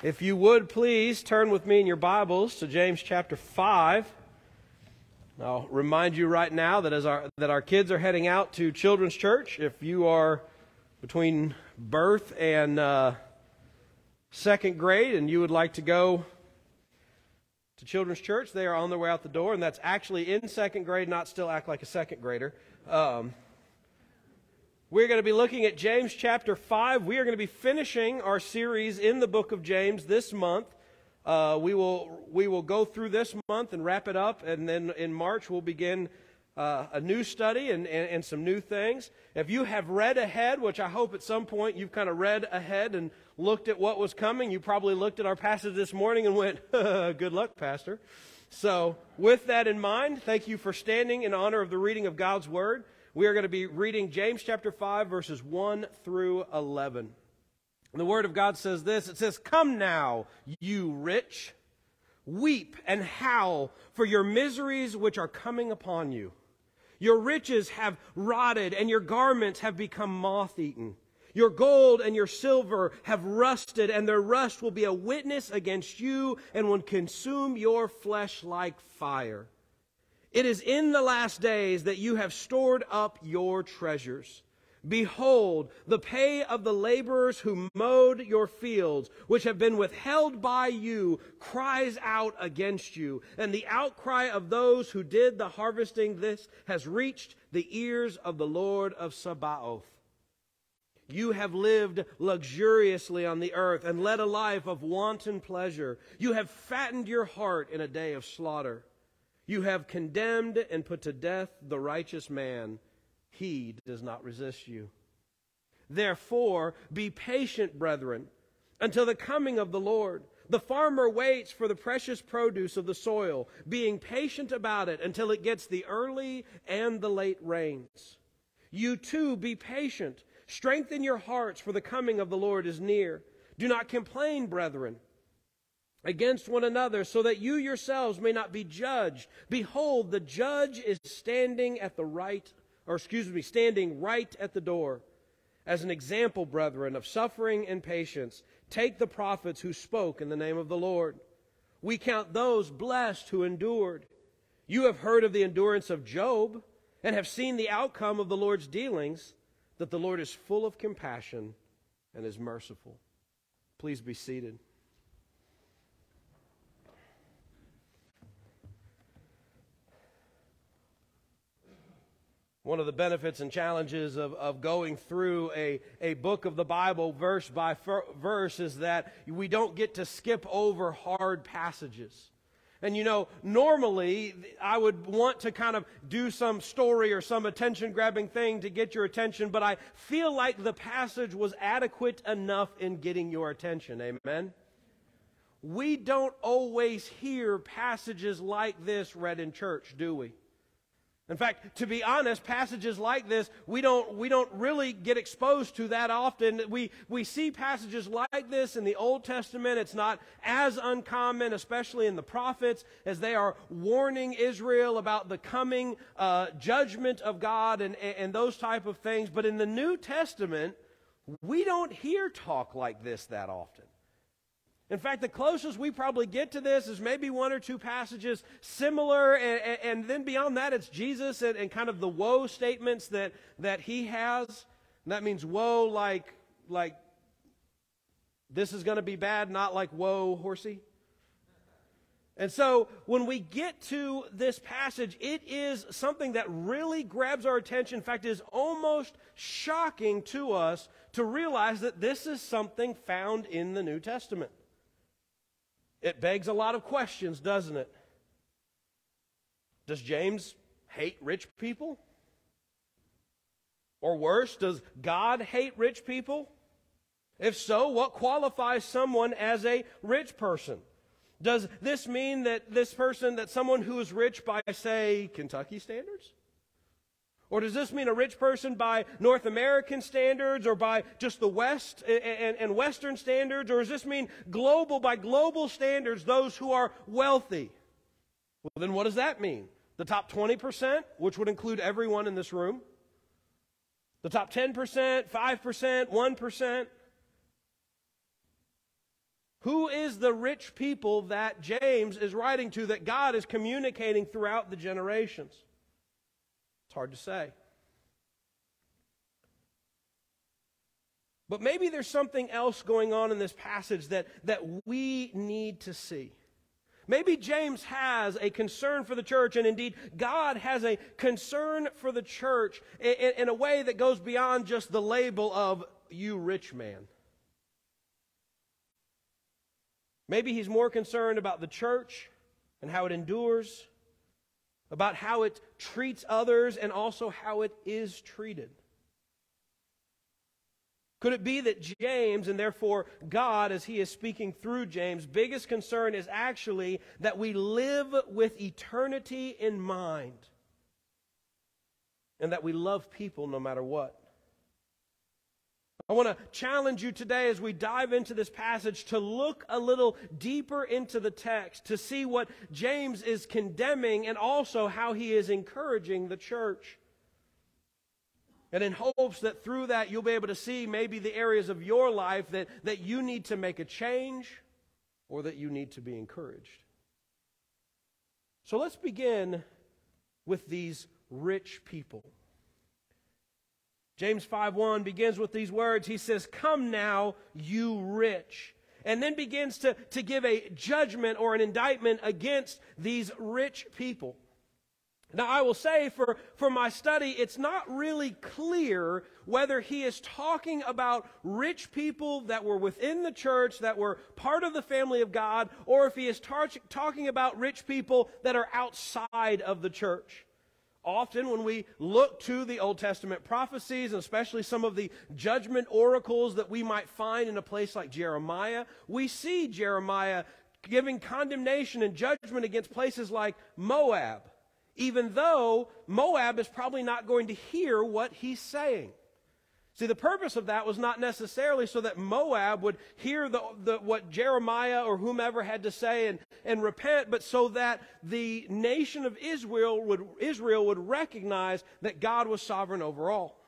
If you would please turn with me in your Bibles to James chapter 5. I'll remind you right now that as our that our kids are heading out to children's church, if you are between birth and uh, second grade and you would like to go to children's church, they are on their way out the door, and that's actually in second grade, not still act like a second grader. Um, we're going to be looking at James chapter 5. We are going to be finishing our series in the book of James this month. Uh, we, will, we will go through this month and wrap it up, and then in March we'll begin uh, a new study and, and, and some new things. If you have read ahead, which I hope at some point you've kind of read ahead and looked at what was coming, you probably looked at our passage this morning and went, Good luck, Pastor. So, with that in mind, thank you for standing in honor of the reading of God's Word. We are going to be reading James chapter 5, verses 1 through 11. And the Word of God says this It says, Come now, you rich, weep and howl for your miseries which are coming upon you. Your riches have rotted, and your garments have become moth eaten. Your gold and your silver have rusted, and their rust will be a witness against you and will consume your flesh like fire. It is in the last days that you have stored up your treasures. Behold, the pay of the laborers who mowed your fields, which have been withheld by you, cries out against you. And the outcry of those who did the harvesting this has reached the ears of the Lord of Sabaoth. You have lived luxuriously on the earth and led a life of wanton pleasure. You have fattened your heart in a day of slaughter. You have condemned and put to death the righteous man. He does not resist you. Therefore, be patient, brethren, until the coming of the Lord. The farmer waits for the precious produce of the soil, being patient about it until it gets the early and the late rains. You too be patient. Strengthen your hearts, for the coming of the Lord is near. Do not complain, brethren against one another, so that you yourselves may not be judged. Behold, the judge is standing at the right, or excuse me, standing right at the door. As an example, brethren, of suffering and patience, take the prophets who spoke in the name of the Lord. We count those blessed who endured. You have heard of the endurance of Job and have seen the outcome of the Lord's dealings, that the Lord is full of compassion and is merciful. Please be seated. One of the benefits and challenges of, of going through a, a book of the Bible verse by verse is that we don't get to skip over hard passages. And you know, normally I would want to kind of do some story or some attention grabbing thing to get your attention, but I feel like the passage was adequate enough in getting your attention. Amen? We don't always hear passages like this read in church, do we? In fact, to be honest, passages like this, we don't, we don't really get exposed to that often. We, we see passages like this in the Old Testament. It's not as uncommon, especially in the prophets, as they are warning Israel about the coming uh, judgment of God and, and those type of things. But in the New Testament, we don't hear talk like this that often. In fact, the closest we probably get to this is maybe one or two passages similar, and, and, and then beyond that, it's Jesus and, and, kind of the woe statements that, that he has. And that means woe like, like this is going to be bad, not like whoa, horsey. And so when we get to this passage, it is something that really grabs our attention. In fact, it is almost shocking to us to realize that this is something found in the New Testament. It begs a lot of questions, doesn't it? Does James hate rich people? Or worse, does God hate rich people? If so, what qualifies someone as a rich person? Does this mean that this person, that someone who is rich by, say, Kentucky standards? Or does this mean a rich person by North American standards or by just the West and, Western standards? Or does this mean global, by global standards, those who are wealthy? Well, then what does that mean? The top 20%, which would include everyone in this room? The top 10%, 5%, 1%? Who is the rich people that James is writing to, that God is communicating throughout the generations? It's hard to say. But maybe there's something else going on in this passage that, that we need to see. Maybe James has a concern for the church, and indeed, God has a concern for the church in, in, a way that goes beyond just the label of you rich man. Maybe he's more concerned about the church and how it endures, about how it treats others, and also how it is treated. Could it be that James, and therefore God, as he is speaking through James, biggest concern is actually that we live with eternity in mind and that we love people no matter what? I want to challenge you today as we dive into this passage to look a little deeper into the text to see what James is condemning and also how he is encouraging the church. And in hopes that through that you'll be able to see maybe the areas of your life that, that you need to make a change or that you need to be encouraged. So let's begin with these rich people. James 5:1 begins with these words. He says, "Come now, you rich." And then begins to, to give a judgment or an indictment against these rich people. Now, I will say for, for my study, it's not really clear whether he is talking about rich people that were within the church, that were part of the family of God, or if he is tar- talking about rich people that are outside of the church. Often, when we look to the Old Testament prophecies, and especially some of the judgment oracles that we might find in a place like Jeremiah, we see Jeremiah giving condemnation and judgment against places like Moab even though Moab is probably not going to hear what he's saying. See, the purpose of that was not necessarily so that Moab would hear the, the, what Jeremiah or whomever had to say and, and repent, but so that the nation of Israel would, Israel would recognize that God was sovereign over all.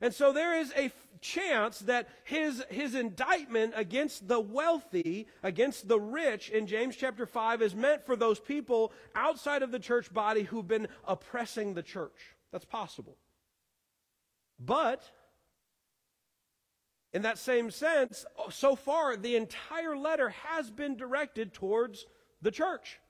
And so there is a chance that his, his indictment against the wealthy, against the rich in James chapter 5 is meant for those people outside of the church body who've been oppressing the church. That's possible. But, in that same sense, so far the entire letter has been directed towards the church.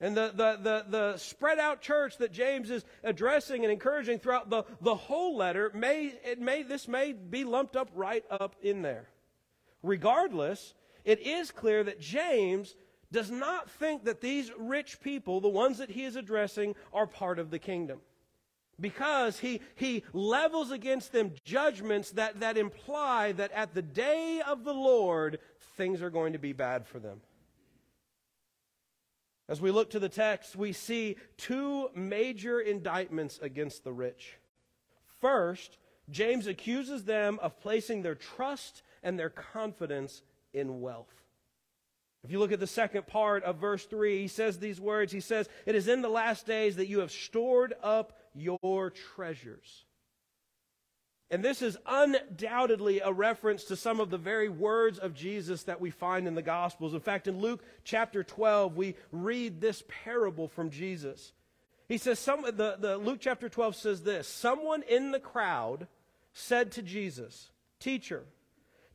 And the, the, the, the, spread out church that James is addressing and encouraging throughout the, the whole letter, may, it may, this may be lumped up right up in there. Regardless, it is clear that James does not think that these rich people, the ones that he is addressing, are part of the kingdom. Because he, he levels against them judgments that, that imply that at the day of the Lord, things are going to be bad for them. As we look to the text, we see two major indictments against the rich. First, James accuses them of placing their trust and their confidence in wealth. If you look at the second part of verse 3, he says these words. He says, It is in the last days that you have stored up your treasures and this is undoubtedly a reference to some of the very words of Jesus that we find in the Gospels. In fact, in Luke chapter 12, we read this parable from Jesus. He says, some, the, the Luke chapter 12 says this Someone in the crowd said to Jesus, Teacher,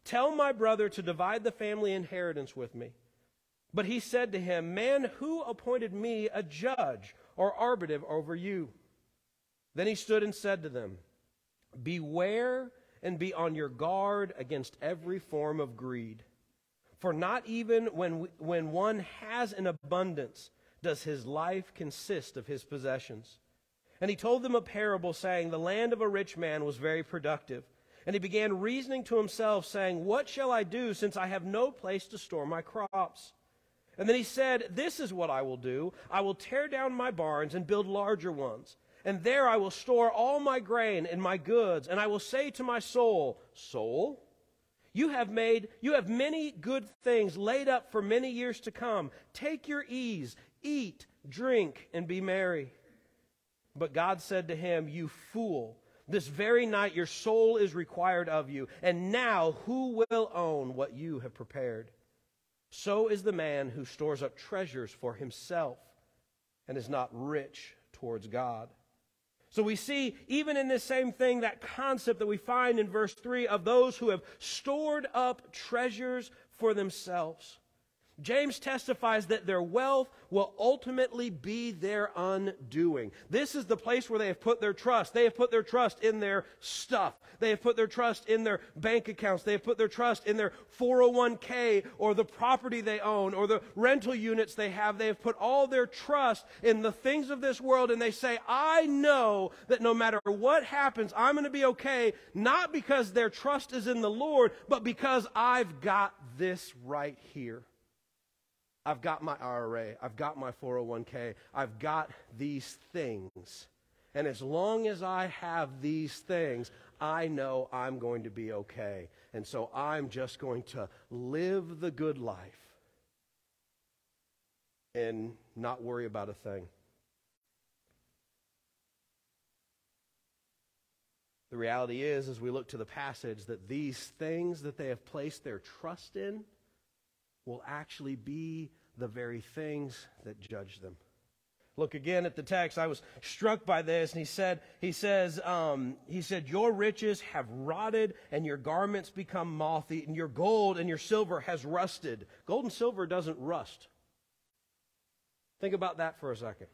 tell my brother to divide the family inheritance with me. But he said to him, Man, who appointed me a judge or arbiter over you? Then he stood and said to them, Beware and be on your guard against every form of greed. For not even when, when one has an abundance does his life consist of his possessions. And he told them a parable, saying, The land of a rich man was very productive. And he began reasoning to himself, saying, What shall I do, since I have no place to store my crops? And then he said, This is what I will do. I will tear down my barns and build larger ones and there I will store all my grain and my goods, and I will say to my soul, Soul, you have made, you have many good things laid up for many years to come. Take your ease, eat, drink, and be merry. But God said to him, You fool, this very night your soul is required of you, and now who will own what you have prepared? So is the man who stores up treasures for himself and is not rich towards God. So we see, even in this same thing, that concept that we find in verse 3 of those who have stored up treasures for themselves. James testifies that their wealth will ultimately be their undoing. This is the place where they have put their trust. They have put their trust in their stuff. They have put their trust in their bank accounts. They have put their trust in their 401k or the property they own or the rental units they have. They have put all their trust in the things of this world and they say, I know that no matter what happens, I'm going to be okay, not because their trust is in the Lord, but because I've got this right here. I've got my IRA, I've got my 401k, I've got these things. And as long as I have these things, I know I'm going to be okay. And so I'm just going to live the good life and not worry about a thing. The reality is, as we look to the passage, that these things that they have placed their trust in will actually be the very things that judge them. Look again at the text. I was struck by this, and he said, he says, um, he said, your riches have rotted, and your garments become moth-eaten. Your gold and your silver has rusted. Gold and silver doesn't rust. Think about that for a second.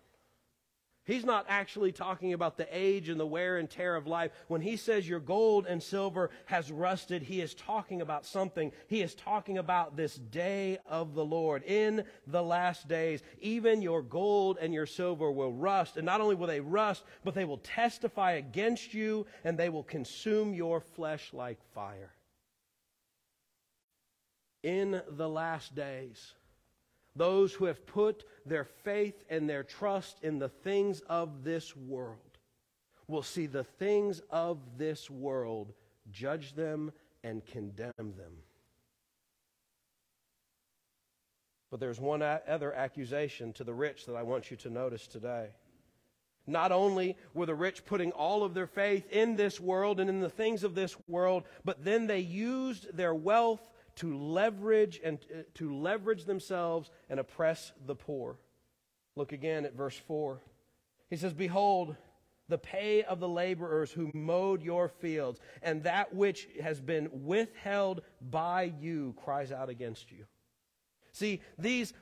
He's not actually talking about the age and the wear and tear of life. When he says your gold and silver has rusted, he is talking about something. He is talking about this day of the Lord. In the last days, even your gold and your silver will rust. And not only will they rust, but they will testify against you and they will consume your flesh like fire. In the last days, those who have put their faith and their trust in the things of this world will see the things of this world judge them and condemn them. But there's one other accusation to the rich that I want you to notice today. Not only were the rich putting all of their faith in this world and in the things of this world, but then they used their wealth to leverage and uh, to leverage themselves and oppress the poor. Look again at verse 4. He says, Behold, the pay of the laborers who mowed your fields, and that which has been withheld by you cries out against you. See, these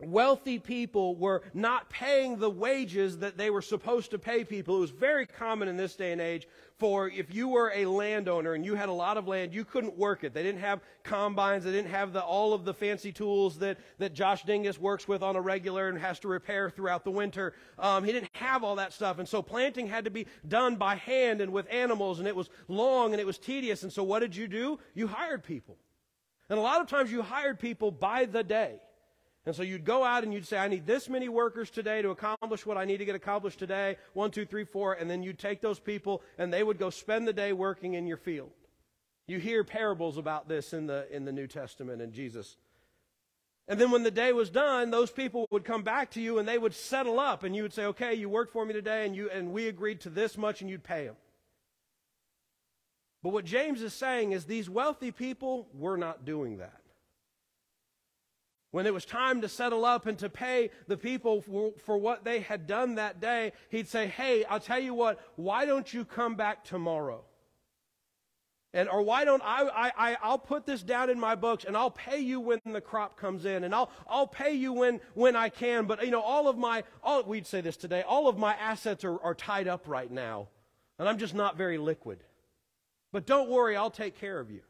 wealthy people were not paying the wages that they were supposed to pay people. It was very common in this day and age for if you were a landowner and you had a lot of land, you couldn't work it. They didn't have combines. They didn't have the, all of the fancy tools that, that Josh Dingus works with on a regular and has to repair throughout the winter. Um, he didn't have all that stuff. And so planting had to be done by hand and with animals and it was long and it was tedious. And so what did you do? You hired people. And a lot of times you hired people by the day. And so you'd go out and you'd say, I need this many workers today to accomplish what I need to get accomplished today. One, two, three, four. And then you'd take those people and they would go spend the day working in your field. You hear parables about this in the, in the New Testament and Jesus. And then when the day was done, those people would come back to you and they would settle up and you would say, okay, you worked for me today and you, and we agreed to this much and you'd pay them. But what James is saying is these wealthy people were not doing that. When it was time to settle up and to pay the people for, for, what they had done that day, he'd say, Hey, I'll tell you what, why don't you come back tomorrow? And, or why don't I, I, I'll put this down in my books and I'll pay you when the crop comes in and I'll, I'll pay you when, when I can. But, you know, all of my, all, we'd say this today, all of my assets are, are tied up right now. And I'm just not very liquid. But don't worry, I'll take care of you.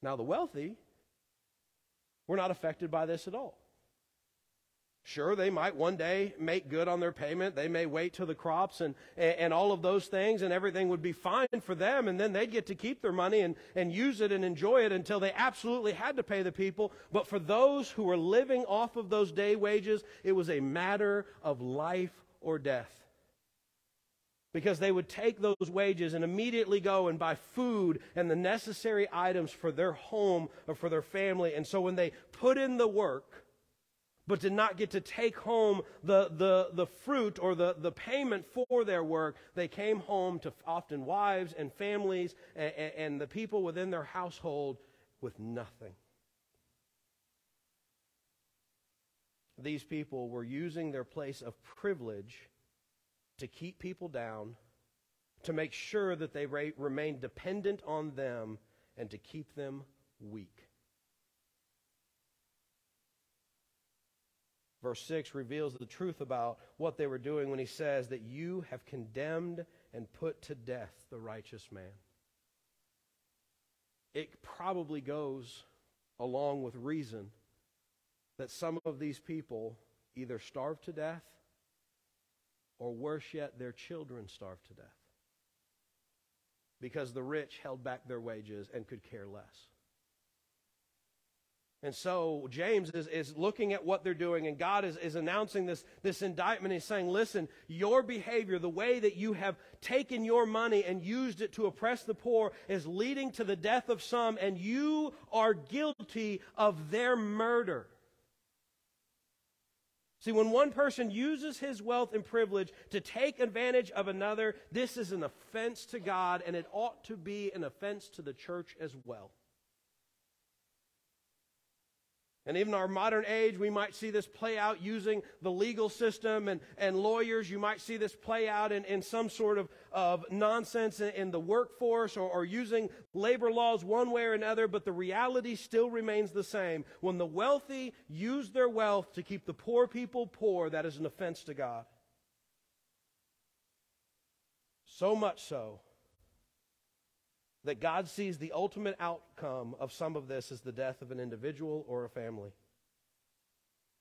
Now, the wealthy, we're not affected by this at all. Sure, they might one day make good on their payment. They may wait till the crops and, and, and, all of those things, and everything would be fine for them, and then they'd get to keep their money and, and use it and enjoy it until they absolutely had to pay the people. But for those who were living off of those day wages, it was a matter of life or death because they would take those wages and immediately go and buy food and the necessary items for their home or for their family. And so when they put in the work, but did not get to take home the, the, the fruit or the, the payment for their work, they came home to often wives and families and, and the people within their household with nothing. These people were using their place of privilege to keep people down, to make sure that they remain dependent on them, and to keep them weak. Verse 6 reveals the truth about what they were doing when he says that you have condemned and put to death the righteous man. It probably goes along with reason that some of these people either starved to death or worse yet, their children starved to death because the rich held back their wages and could care less. And so James is, is looking at what they're doing, and God is, is announcing this, this indictment. He's saying, Listen, your behavior, the way that you have taken your money and used it to oppress the poor, is leading to the death of some, and you are guilty of their murder. See, when one person uses his wealth and privilege to take advantage of another, this is an offense to God, and it ought to be an offense to the church as well. And even in our modern age, we might see this play out using the legal system and, and lawyers. You might see this play out in, in some sort of, of nonsense in, the workforce or, or using labor laws one way or another, but the reality still remains the same. When the wealthy use their wealth to keep the poor people poor, that is an offense to God. So much so that God sees the ultimate outcome of some of this as the death of an individual or a family.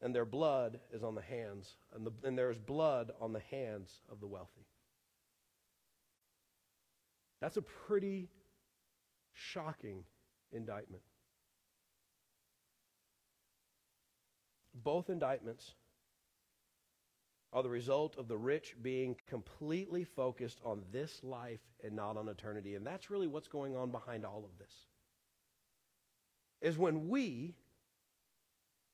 And their blood is on the hands, and, the, and there is blood on the hands of the wealthy. That's a pretty shocking indictment. Both indictments are the result of the rich being completely focused on this life and not on eternity. And that's really what's going on behind all of this. Is when we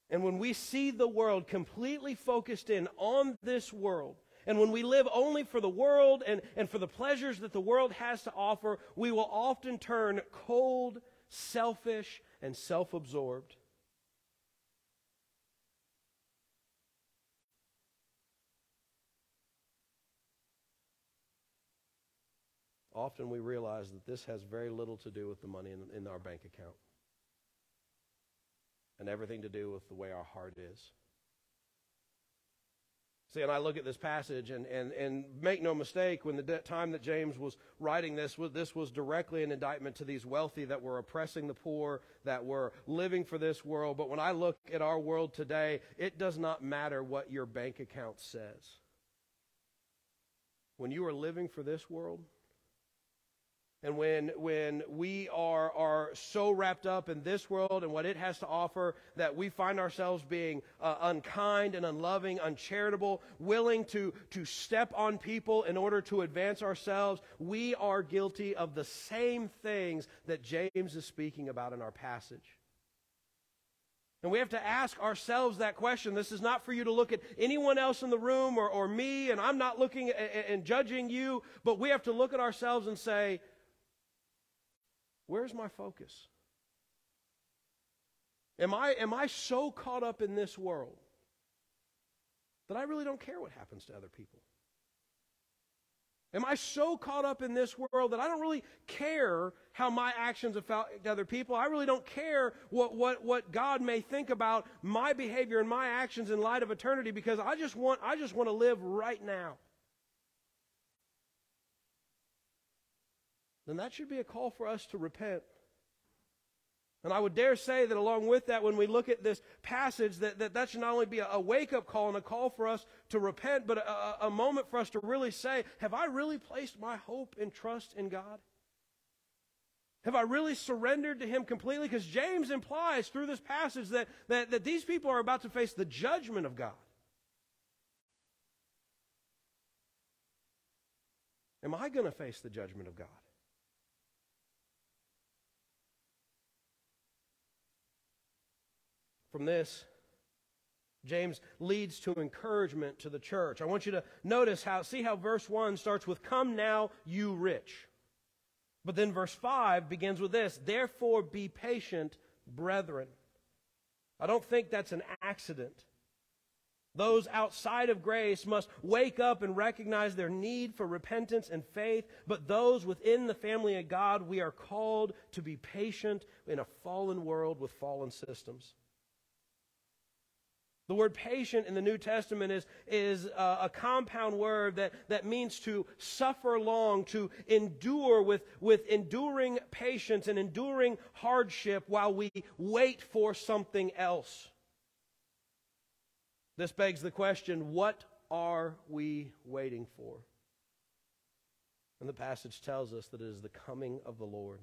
and when we see the world completely focused in on this world, and when we live only for the world and, and for the pleasures that the world has to offer, we will often turn cold, selfish, and self absorbed. often we realize that this has very little to do with the money in, in our bank account and everything to do with the way our heart is. See, and I look at this passage, and, and, and make no mistake, when the de- time that James was writing this, this was directly an indictment to these wealthy that were oppressing the poor, that were living for this world. But when I look at our world today, it does not matter what your bank account says. When you are living for this world, and when, when we are, are so wrapped up in this world and what it has to offer that we find ourselves being uh, unkind and unloving, uncharitable, willing to, to step on people in order to advance ourselves, we are guilty of the same things that James is speaking about in our passage. And we have to ask ourselves that question. This is not for you to look at anyone else in the room or, or me, and I'm not looking and judging you, but we have to look at ourselves and say, Where's my focus? Am I, am I so caught up in this world that I really don't care what happens to other people? Am I so caught up in this world that I don't really care how my actions affect other people? I really don't care what, what, what God may think about my behavior and my actions in light of eternity because I just want, I just want to live right now. Then that should be a call for us to repent. And I would dare say that along with that, when we look at this passage, that that, that should not only be a, wake up call and a call for us to repent, but a, a moment for us to really say, Have I really placed my hope and trust in God? Have I really surrendered to Him completely? Because James implies through this passage that, that, that these people are about to face the judgment of God. Am I going to face the judgment of God? From this, James leads to encouragement to the church. I want you to notice how, see how verse 1 starts with, Come now, you rich. But then verse 5 begins with this Therefore be patient, brethren. I don't think that's an accident. Those outside of grace must wake up and recognize their need for repentance and faith, but those within the family of God, we are called to be patient in a fallen world with fallen systems. The word patient in the New Testament is, is a, a, compound word that, that means to suffer long, to endure with, with enduring patience and enduring hardship while we wait for something else. This begs the question what are we waiting for? And the passage tells us that it is the coming of the Lord.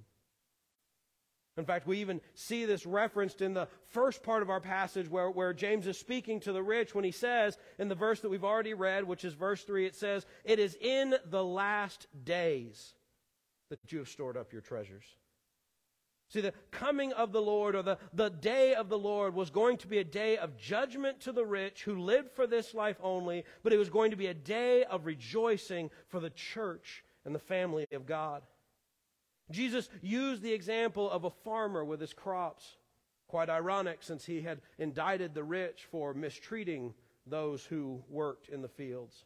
In fact, we even see this referenced in the first part of our passage where, where James is speaking to the rich when he says, in the verse that we've already read, which is verse 3, it says, It is in the last days that you have stored up your treasures. See, the coming of the Lord or the, the day of the Lord was going to be a day of judgment to the rich who lived for this life only, but it was going to be a day of rejoicing for the church and the family of God. Jesus used the example of a farmer with his crops. Quite ironic since he had indicted the rich for mistreating those who worked in the fields.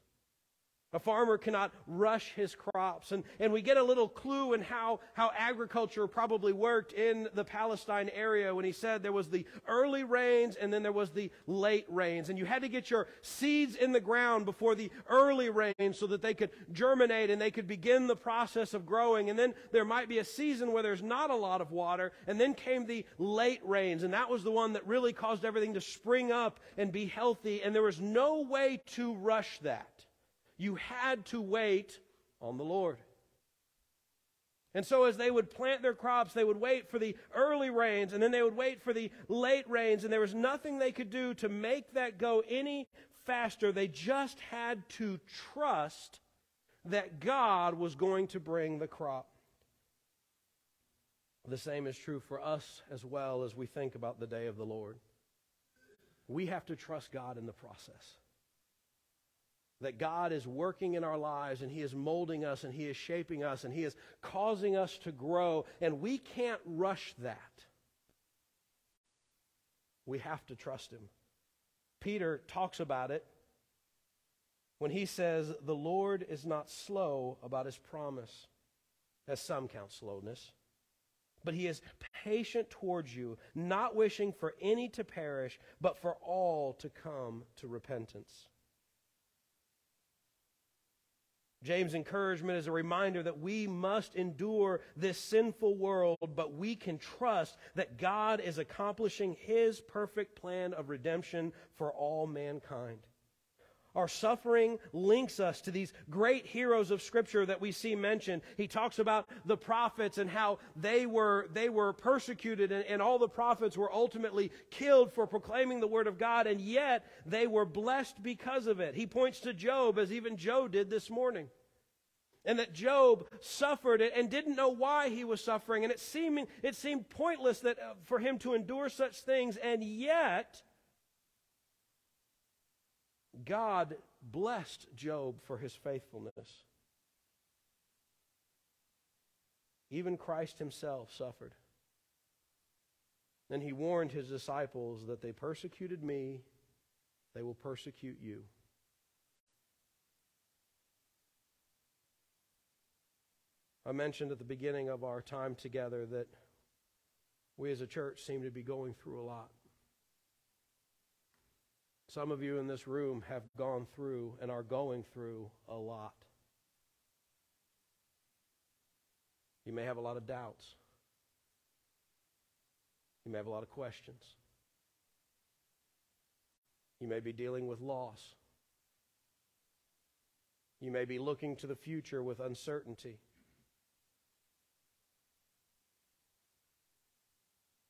A farmer cannot rush his crops. And, and we get a little clue in how, how agriculture probably worked in the Palestine area when he said there was the early rains and then there was the late rains. And you had to get your seeds in the ground before the early rains so that they could germinate and they could begin the process of growing. And then there might be a season where there's not a lot of water. And then came the late rains. And that was the one that really caused everything to spring up and be healthy. And there was no way to rush that. You had to wait on the Lord. And so, as they would plant their crops, they would wait for the early rains, and then they would wait for the late rains, and there was nothing they could do to make that go any faster. They just had to trust that God was going to bring the crop. The same is true for us as well as we think about the day of the Lord. We have to trust God in the process that God is working in our lives and He is molding us and He is shaping us and He is causing us to grow, and we can't rush that. We have to trust Him. Peter talks about it when he says, The Lord is not slow about His promise, as some count slowness. But he is patient towards you, not wishing for any to perish, but for all to come to repentance. James' encouragement is a reminder that we must endure this sinful world, but we can trust that God is accomplishing his perfect plan of redemption for all mankind. Our suffering links us to these great heroes of Scripture that we see mentioned. He talks about the prophets and how they were, they were persecuted and, and all the prophets were ultimately killed for proclaiming the Word of God, and yet they were blessed because of it. He points to Job, as even Joe did this morning and that Job suffered and didn't know why he was suffering. And it seemed, it seemed pointless that, uh, for him to endure such things. And yet, God blessed Job for his faithfulness. Even Christ himself suffered. Then he warned his disciples that they persecuted me, they will persecute you. I mentioned at the beginning of our time together that we as a church seem to be going through a lot. Some of you in this room have gone through and are going through a lot. You may have a lot of doubts. You may have a lot of questions. You may be dealing with loss. You may be looking to the future with uncertainty.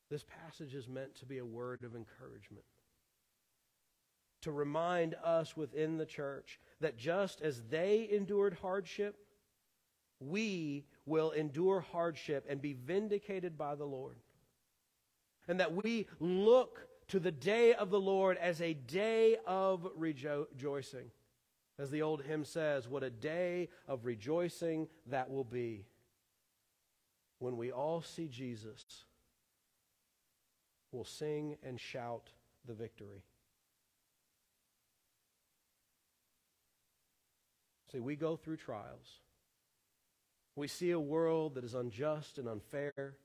This passage is meant to be a word of encouragement. To remind us within the church that just as they endured hardship, we will endure hardship and be vindicated by the Lord. And that we look to the day of the Lord as a day of rejoicing. As the old hymn says, what a day of rejoicing that will be. when we all see Jesus, We'll sing and shout the victory. We go through trials. We see a world that is unjust and unfair,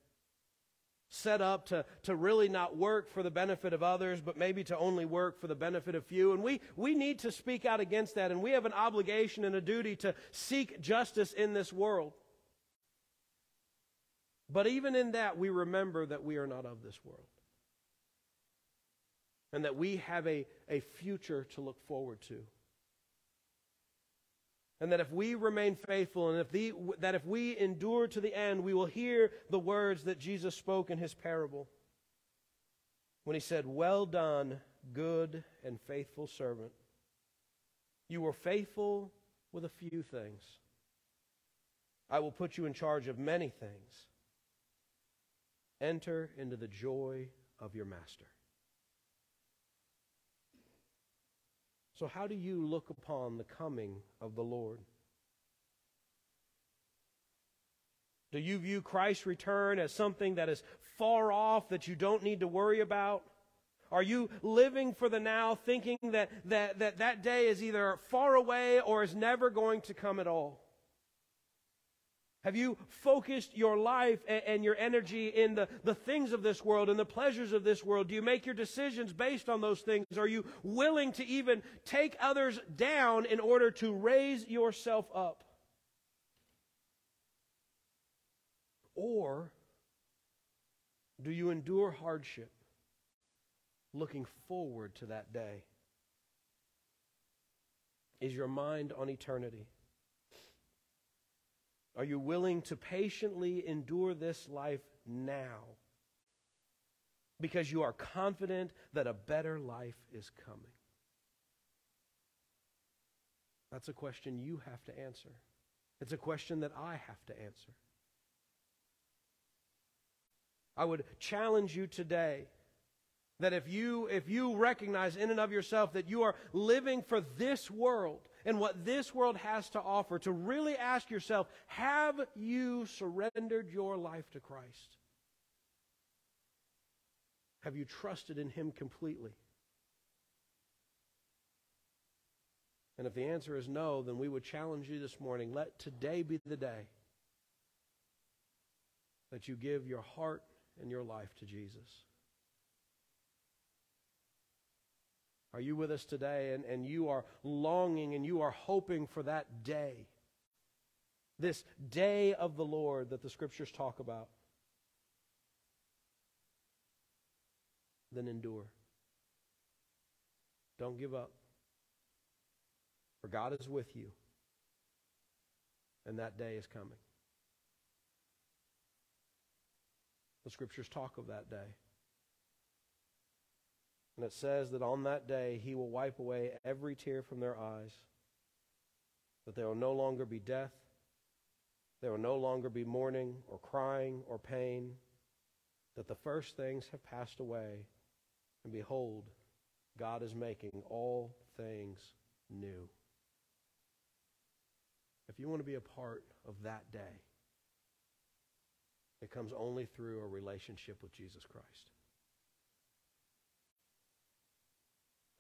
set up to, to really not work for the benefit of others, but maybe to only work for the benefit of few. And we, we need to speak out against that, and we have an obligation and a duty to seek justice in this world. But even in that, we remember that we are not of this world. And that we have a, a future to look forward to. And that if we remain faithful and if the, that if we endure to the end, we will hear the words that Jesus spoke in his parable when he said, Well done, good and faithful servant. You were faithful with a few things. I will put you in charge of many things. Enter into the joy of your master. So, how do you look upon the coming of the Lord? Do you view Christ's return as something that is far off that you don't need to worry about? Are you living for the now, thinking that that, that, that day is either far away or is never going to come at all? Have you focused your life and, your energy in the, the things of this world and the pleasures of this world? Do you make your decisions based on those things? Are you willing to even take others down in order to raise yourself up? Or do you endure hardship looking forward to that day? Is your mind on eternity? Are you willing to patiently endure this life now? Because you are confident that a better life is coming. That's a question you have to answer. It's a question that I have to answer. I would challenge you today that if you if you recognize in and of yourself that you are living for this world and what this world has to offer, to really ask yourself have you surrendered your life to Christ? Have you trusted in Him completely? And if the answer is no, then we would challenge you this morning let today be the day that you give your heart and your life to Jesus. Are you with us today and, and you are longing and you are hoping for that day? This day of the Lord that the scriptures talk about. Then endure. Don't give up. For God is with you. And that day is coming. The scriptures talk of that day. And it says that on that day he will wipe away every tear from their eyes, that there will no longer be death, there will no longer be mourning or crying or pain, that the first things have passed away, and behold, God is making all things new. If you want to be a part of that day, it comes only through a relationship with Jesus Christ.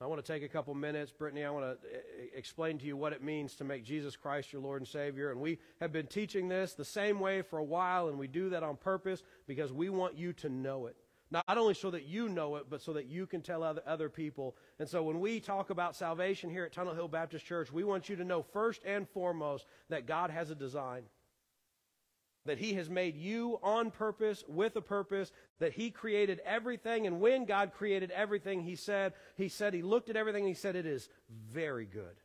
I want to take a couple minutes, Brittany. I want to explain to you what it means to make Jesus Christ your Lord and Savior. And we have been teaching this the same way for a while, and we do that on purpose because we want you to know it. Not only so that you know it, but so that you can tell other, other people. And so when we talk about salvation here at Tunnel Hill Baptist Church, we want you to know first and foremost that God has a design that he has made you on purpose with a purpose that he created everything. And when god created everything he said he said he looked at everything and he said it is very good.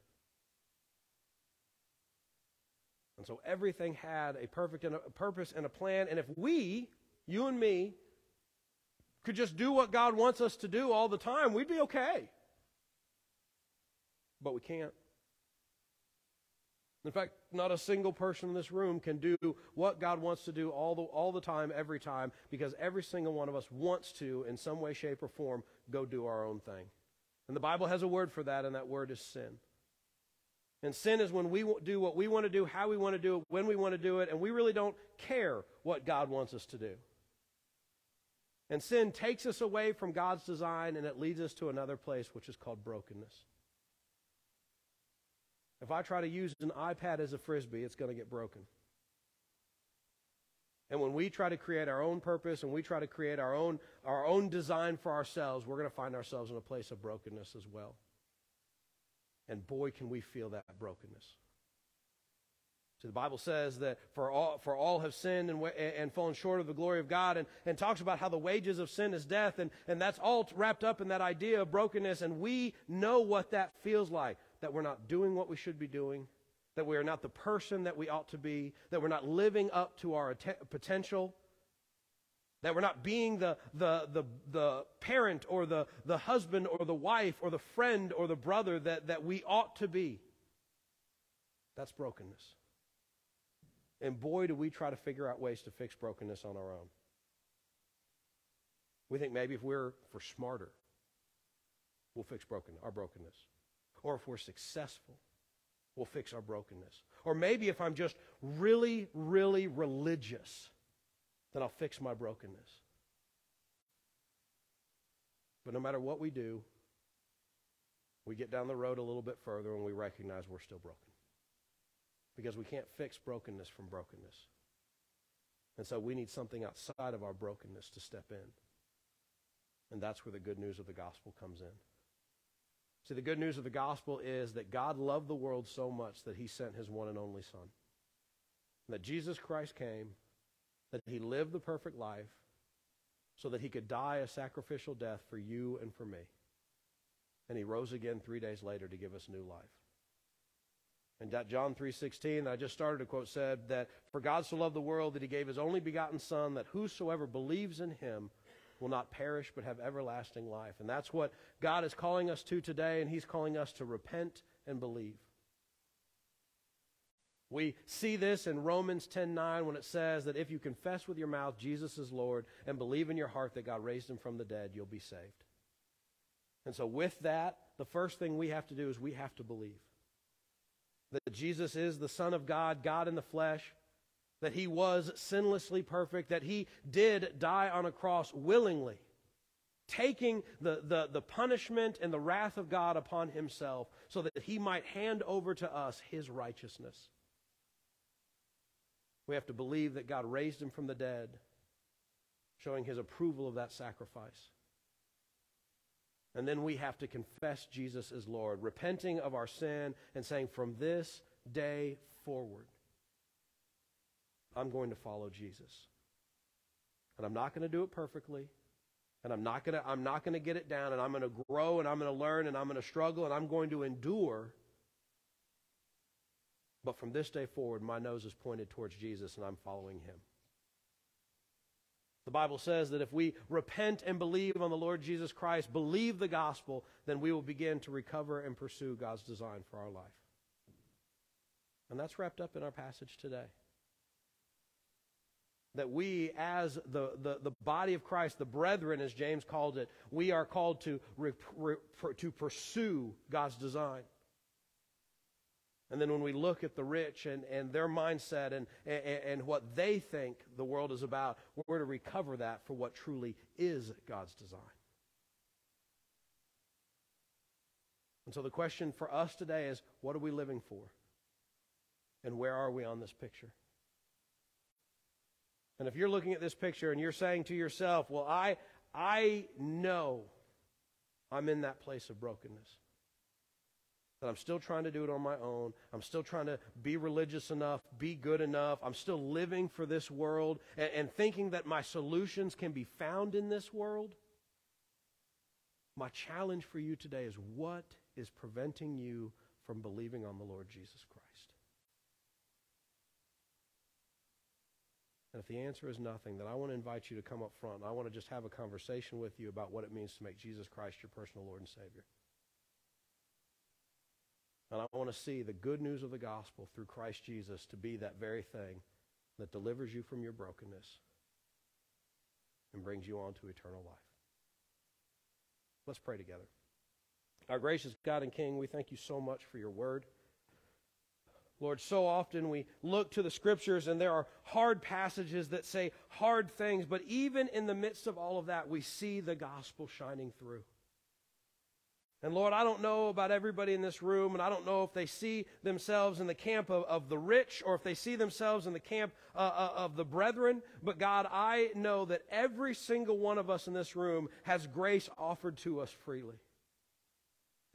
And so everything had a perfect and a purpose and a plan. And if we you and me could just do what god wants us to do all the time we'd be okay. But we can't in fact, not a single person in this room can do what God wants to do all the, all the time, every time, because every single one of us wants to, in some way, shape, or form, go do our own thing. And the Bible has a word for that, and that word is sin. And sin is when we do what we want to do, how we want to do it, when we want to do it, and we really don't care what God wants us to do. And sin takes us away from God's design and it leads us to another place, which is called brokenness. If I try to use an iPad as a frisbee, it's going to get broken. And when we try to create our own purpose and we try to create our own, our own design for ourselves, we're going to find ourselves in a place of brokenness as well. And boy, can we feel that brokenness. So the Bible says that for all, for all have sinned and, and fallen short of the glory of God, and, and talks about how the wages of sin is death, and, and that's all wrapped up in that idea of brokenness, and we know what that feels like that we're not doing what we should be doing, that we are not the person that we ought to be, that we're not living up to our potential, that we're not being the, the, the, the parent or the, the husband or the wife or the friend or the brother that, that we ought to be. That's brokenness. And boy, do we try to figure out ways to fix brokenness on our own. We think maybe if we're, for smarter, we'll fix broken, our brokenness or if we're successful, we'll fix our brokenness. Or maybe if I'm just really, really religious, then I'll fix my brokenness. But no matter what we do, we get down the road a little bit further and we recognize we're still broken. Because we can't fix brokenness from brokenness. And so we need something outside of our brokenness to step in. And that's where the good news of the gospel comes in. See, the good news of the gospel is that God loved the world so much that he sent his one and only Son. That Jesus Christ came, that he lived the perfect life, so that he could die a sacrificial death for you and for me. And he rose again three days later to give us new life. And that John 3.16 I just started a quote said that, For God so loved the world that he gave his only begotten Son, that whosoever believes in him will not perish but have everlasting life. And that's what God is calling us to today, and He's calling us to repent and believe. We see this in Romans 10:9 when it says that if you confess with your mouth Jesus is Lord and believe in your heart that God raised him from the dead, you'll be saved. And so with that, the first thing we have to do is we have to believe that Jesus is the son of God, God in the flesh, that he was sinlessly perfect, that he did die on a cross willingly, taking the, the, the punishment and the wrath of God upon himself so that he might hand over to us his righteousness. We have to believe that God raised him from the dead, showing his approval of that sacrifice. And then we have to confess Jesus as Lord, repenting of our sin and saying, from this day forward, I'm going to follow Jesus. And I'm not going to do it perfectly. And I'm not going to I'm not going to get it down and I'm going to grow and I'm going to learn and I'm going to struggle and I'm going to endure. But from this day forward, my nose is pointed towards Jesus and I'm following him. The Bible says that if we repent and believe on the Lord Jesus Christ, believe the gospel, then we will begin to recover and pursue God's design for our life. And that's wrapped up in our passage today that we, as the, the, the, body of Christ, the brethren, as James called it, we are called to, re, re, to pursue God's design. And then when we look at the rich and, and their mindset and, and, and what they think the world is about, we're to recover that for what truly is God's design. And so the question for us today is what are we living for? And where are we on this picture? And if you're looking at this picture and you're saying to yourself, well, I, I know I'm in that place of brokenness. That I'm still trying to do it on my own. I'm still trying to be religious enough, be good enough. I'm still living for this world and, and thinking that my solutions can be found in this world. My challenge for you today is what is preventing you from believing on the Lord Jesus Christ? And if the answer is nothing, then I want to invite you to come up front. I want to just have a conversation with you about what it means to make Jesus Christ your personal Lord and Savior. And I want to see the good news of the gospel through Christ Jesus to be that very thing that delivers you from your brokenness and brings you on to eternal life. Let's pray together. Our gracious God and King, we thank you so much for your word. Lord, so often we look to the scriptures and there are hard passages that say hard things, but even in the midst of all of that, we see the gospel shining through. And Lord, I don't know about everybody in this room, and I don't know if they see themselves in the camp of, of the rich or if they see themselves in the camp uh, uh, of the brethren. But God, I know that every single one of us in this room has grace offered to us freely.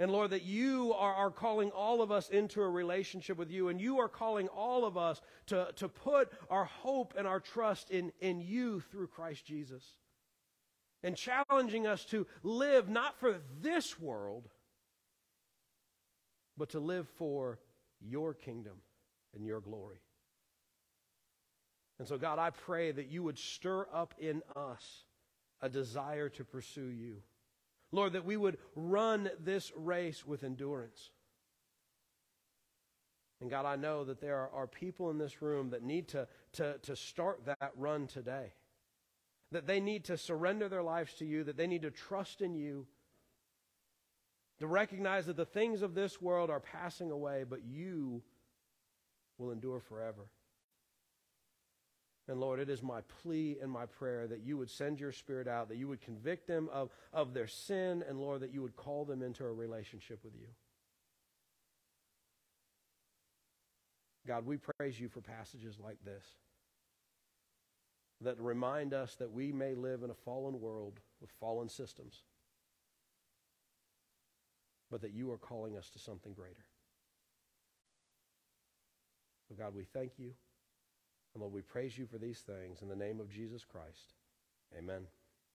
And Lord, that you are, are calling all of us into a relationship with you, and you are calling all of us to, to put our hope and our trust in, in you through Christ Jesus. And challenging us to live not for this world, but to live for your kingdom and your glory. And so, God, I pray that you would stir up in us a desire to pursue you. Lord, that we would run this race with endurance. And God, I know that there are, people in this room that need to, to, to start that run today. That they need to surrender their lives to you, that they need to trust in you, to recognize that the things of this world are passing away, but you will endure forever. And Lord, it is my plea and my prayer that you would send your spirit out, that you would convict them of, of their sin, and Lord, that you would call them into a relationship with you. God, we praise you for passages like this that remind us that we may live in a fallen world with fallen systems, but that you are calling us to something greater. So, God, we thank you. And Lord, we praise you for these things in the name of Jesus Christ. Amen.